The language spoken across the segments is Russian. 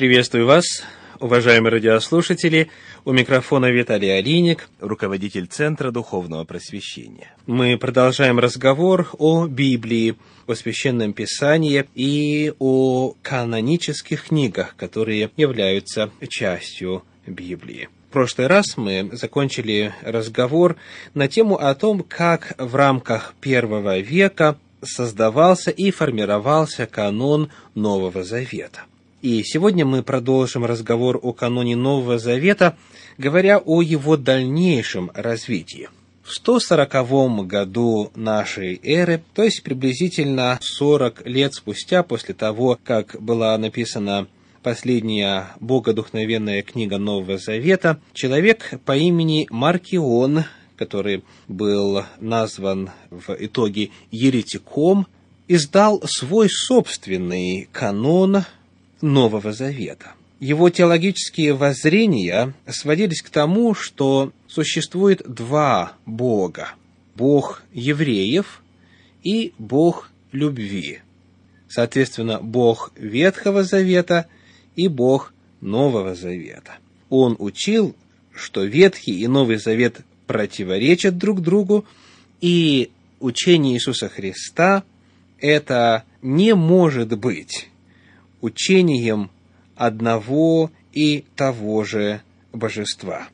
Приветствую вас, уважаемые радиослушатели. У микрофона Виталий Алиник, руководитель Центра Духовного Просвещения. Мы продолжаем разговор о Библии, о Священном Писании и о канонических книгах, которые являются частью Библии. В прошлый раз мы закончили разговор на тему о том, как в рамках первого века создавался и формировался канон Нового Завета. И сегодня мы продолжим разговор о каноне Нового Завета, говоря о его дальнейшем развитии. В 140 году нашей эры, то есть приблизительно 40 лет спустя после того, как была написана последняя богодухновенная книга Нового Завета, человек по имени Маркион, который был назван в итоге еретиком, издал свой собственный канон Нового Завета. Его теологические воззрения сводились к тому, что существует два Бога. Бог евреев и Бог любви. Соответственно, Бог Ветхого Завета и Бог Нового Завета. Он учил, что Ветхий и Новый Завет противоречат друг другу, и учение Иисуса Христа это не может быть учением одного и того же божества.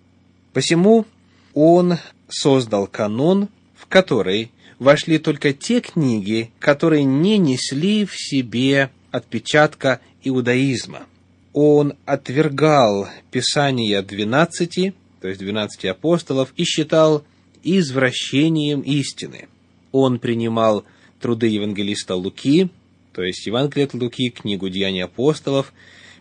Посему он создал канон, в который вошли только те книги, которые не несли в себе отпечатка иудаизма. Он отвергал Писания двенадцати, то есть двенадцати апостолов, и считал извращением истины. Он принимал труды евангелиста Луки, то есть Евангелие от Луки, книгу Деяний апостолов,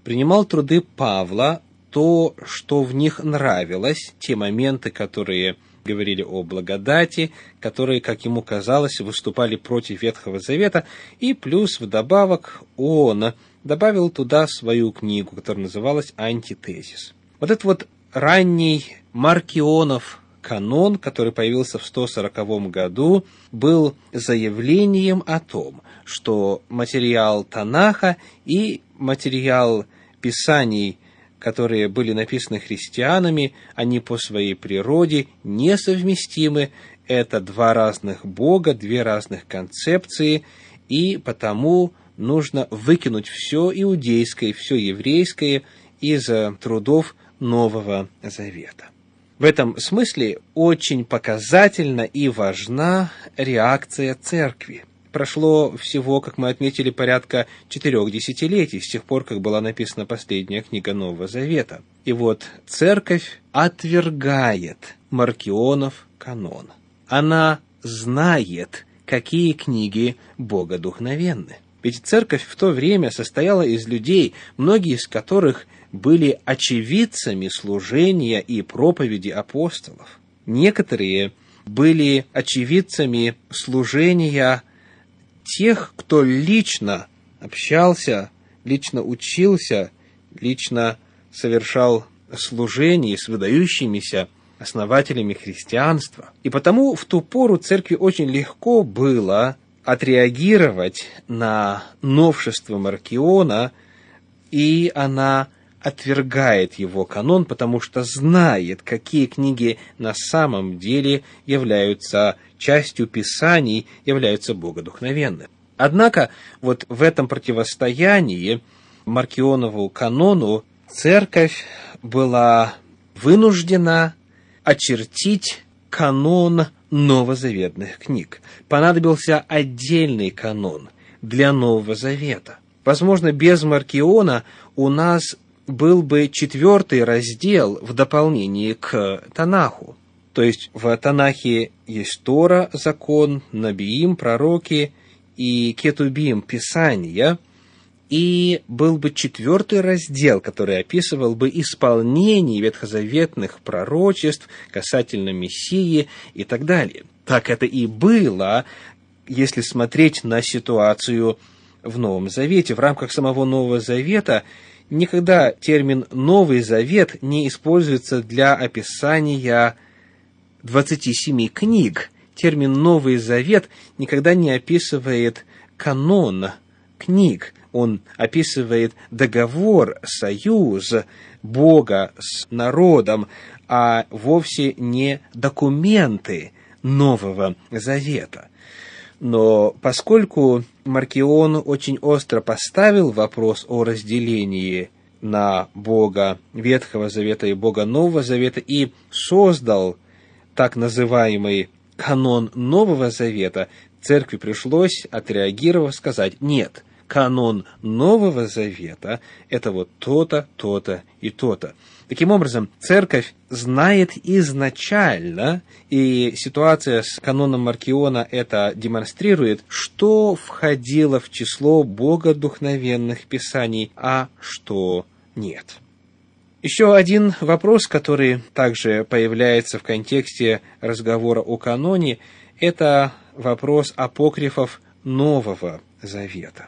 принимал труды Павла, то, что в них нравилось, те моменты, которые говорили о благодати, которые, как ему казалось, выступали против Ветхого Завета, и плюс вдобавок он добавил туда свою книгу, которая называлась «Антитезис». Вот этот вот ранний Маркионов канон, который появился в 140 году, был заявлением о том, что материал Танаха и материал Писаний, которые были написаны христианами, они по своей природе несовместимы. Это два разных Бога, две разных концепции, и потому нужно выкинуть все иудейское, все еврейское из трудов Нового Завета. В этом смысле очень показательна и важна реакция церкви. Прошло всего, как мы отметили, порядка четырех десятилетий с тех пор, как была написана последняя книга Нового Завета. И вот церковь отвергает Маркионов канон. Она знает, какие книги богодухновенны. Ведь церковь в то время состояла из людей, многие из которых были очевидцами служения и проповеди апостолов. Некоторые были очевидцами служения тех, кто лично общался, лично учился, лично совершал служение с выдающимися основателями христианства. И потому в ту пору церкви очень легко было отреагировать на новшество Маркиона, и она отвергает его канон, потому что знает, какие книги на самом деле являются частью Писаний, являются богодухновенными. Однако вот в этом противостоянии Маркионову канону церковь была вынуждена очертить канон новозаветных книг. Понадобился отдельный канон для Нового Завета. Возможно, без Маркиона у нас был бы четвертый раздел в дополнении к Танаху. То есть в Танахе есть Тора, закон, Набиим, пророки и Кетубим, Писания, и был бы четвертый раздел, который описывал бы исполнение ветхозаветных пророчеств касательно Мессии и так далее. Так это и было, если смотреть на ситуацию в Новом Завете. В рамках самого Нового Завета никогда термин «Новый Завет» не используется для описания 27 книг. Термин «Новый Завет» никогда не описывает канон книг. Он описывает договор, союз Бога с народом, а вовсе не документы Нового Завета. Но поскольку Маркион очень остро поставил вопрос о разделении на Бога Ветхого Завета и Бога Нового Завета и создал так называемый канон Нового Завета, церкви пришлось, отреагировав, сказать «нет, канон Нового Завета – это вот то-то, то-то и то-то». Таким образом, церковь знает изначально, и ситуация с каноном Маркиона это демонстрирует, что входило в число богодухновенных писаний, а что нет. Еще один вопрос, который также появляется в контексте разговора о каноне, это вопрос апокрифов Нового Завета.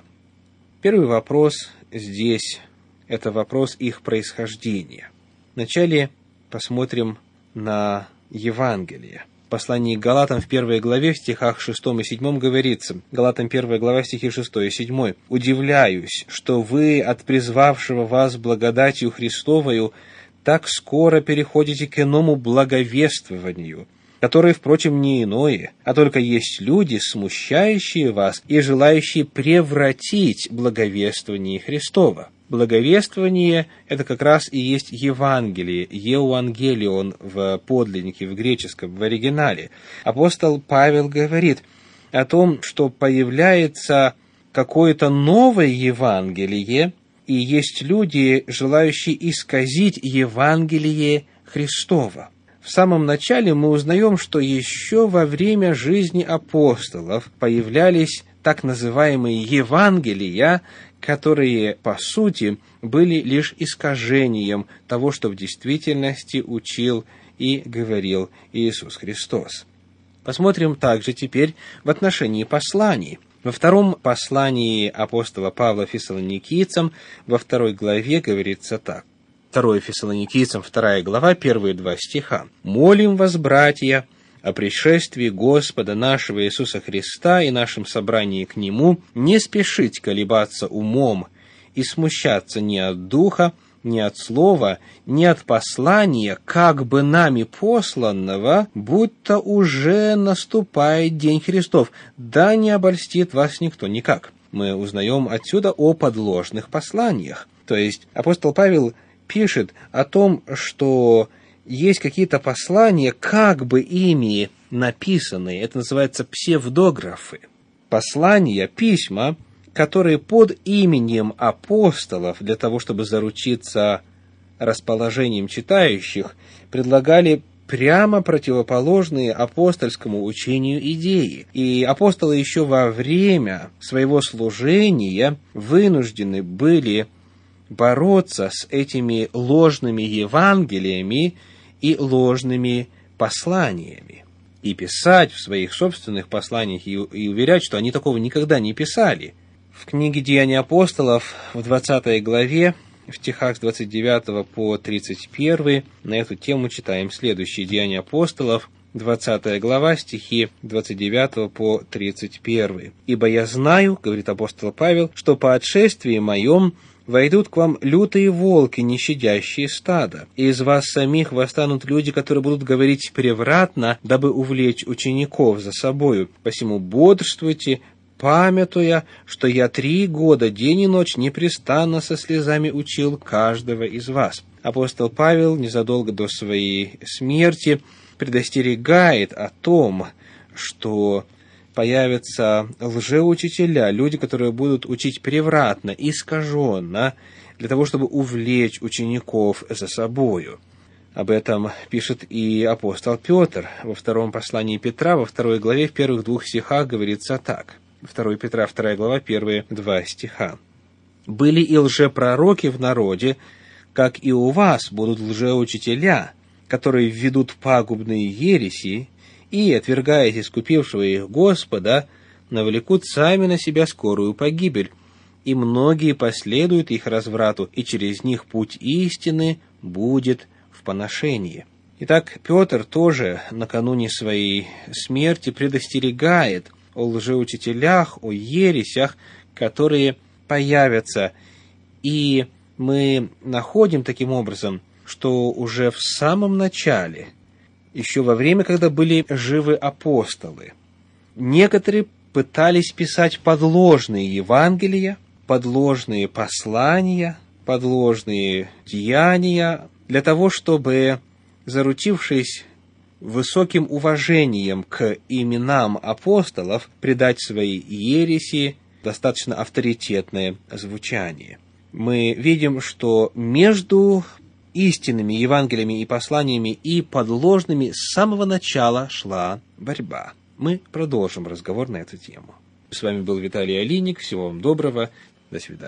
Первый вопрос здесь – это вопрос их происхождения. Вначале посмотрим на Евангелие – послании к Галатам в первой главе, в стихах 6 и 7 говорится, Галатам 1 глава, стихи 6 и 7, «Удивляюсь, что вы от призвавшего вас благодатью Христовою так скоро переходите к иному благовествованию, которое, впрочем, не иное, а только есть люди, смущающие вас и желающие превратить благовествование Христова. Благовествование – это как раз и есть Евангелие, Евангелион в подлиннике, в греческом, в оригинале. Апостол Павел говорит о том, что появляется какое-то новое Евангелие, и есть люди, желающие исказить Евангелие Христова. В самом начале мы узнаем, что еще во время жизни апостолов появлялись так называемые Евангелия, которые, по сути, были лишь искажением того, что в действительности учил и говорил Иисус Христос. Посмотрим также теперь в отношении посланий. Во втором послании апостола Павла фессалоникийцам, во второй главе говорится так. Второе фессалоникийцам, вторая глава, первые два стиха. «Молим вас, братья, о пришествии Господа нашего Иисуса Христа и нашем собрании к Нему, не спешить колебаться умом и смущаться ни от духа, ни от слова, ни от послания, как бы нами посланного, будто уже наступает День Христов, да не обольстит вас никто никак. Мы узнаем отсюда о подложных посланиях. То есть апостол Павел пишет о том, что есть какие-то послания, как бы ими написанные, это называется псевдографы. Послания, письма, которые под именем апостолов, для того, чтобы заручиться расположением читающих, предлагали прямо противоположные апостольскому учению идеи. И апостолы еще во время своего служения вынуждены были бороться с этими ложными Евангелиями и ложными посланиями. И писать в своих собственных посланиях и, и уверять, что они такого никогда не писали. В книге «Деяния апостолов» в 20 главе, в стихах с 29 по 31 на эту тему читаем следующие «Деяния апостолов», 20 глава, стихи 29 по 31. «Ибо я знаю, — говорит апостол Павел, — что по отшествии моем войдут к вам лютые волки, не щадящие стада, и из вас самих восстанут люди, которые будут говорить превратно, дабы увлечь учеников за собою. Посему бодрствуйте, памятуя, что я три года день и ночь непрестанно со слезами учил каждого из вас». Апостол Павел незадолго до своей смерти предостерегает о том, что появятся лжеучителя, люди, которые будут учить превратно, искаженно, для того, чтобы увлечь учеников за собою. Об этом пишет и апостол Петр во втором послании Петра, во второй главе, в первых двух стихах говорится так. 2 Петра, вторая глава, первые два стиха. «Были и лжепророки в народе, как и у вас будут лжеучителя, которые введут пагубные ереси, и, отвергаясь искупившего их Господа, навлекут сами на себя скорую погибель, и многие последуют их разврату, и через них путь истины будет в поношении. Итак, Петр тоже накануне своей смерти предостерегает о лжеучителях, о ересях, которые появятся. И мы находим таким образом, что уже в самом начале, еще во время, когда были живы апостолы, некоторые пытались писать подложные Евангелия, подложные послания, подложные деяния, для того, чтобы, заручившись высоким уважением к именам апостолов, придать своей ереси достаточно авторитетное звучание. Мы видим, что между истинными Евангелиями и посланиями и подложными с самого начала шла борьба. Мы продолжим разговор на эту тему. С вами был Виталий Алиник. Всего вам доброго. До свидания.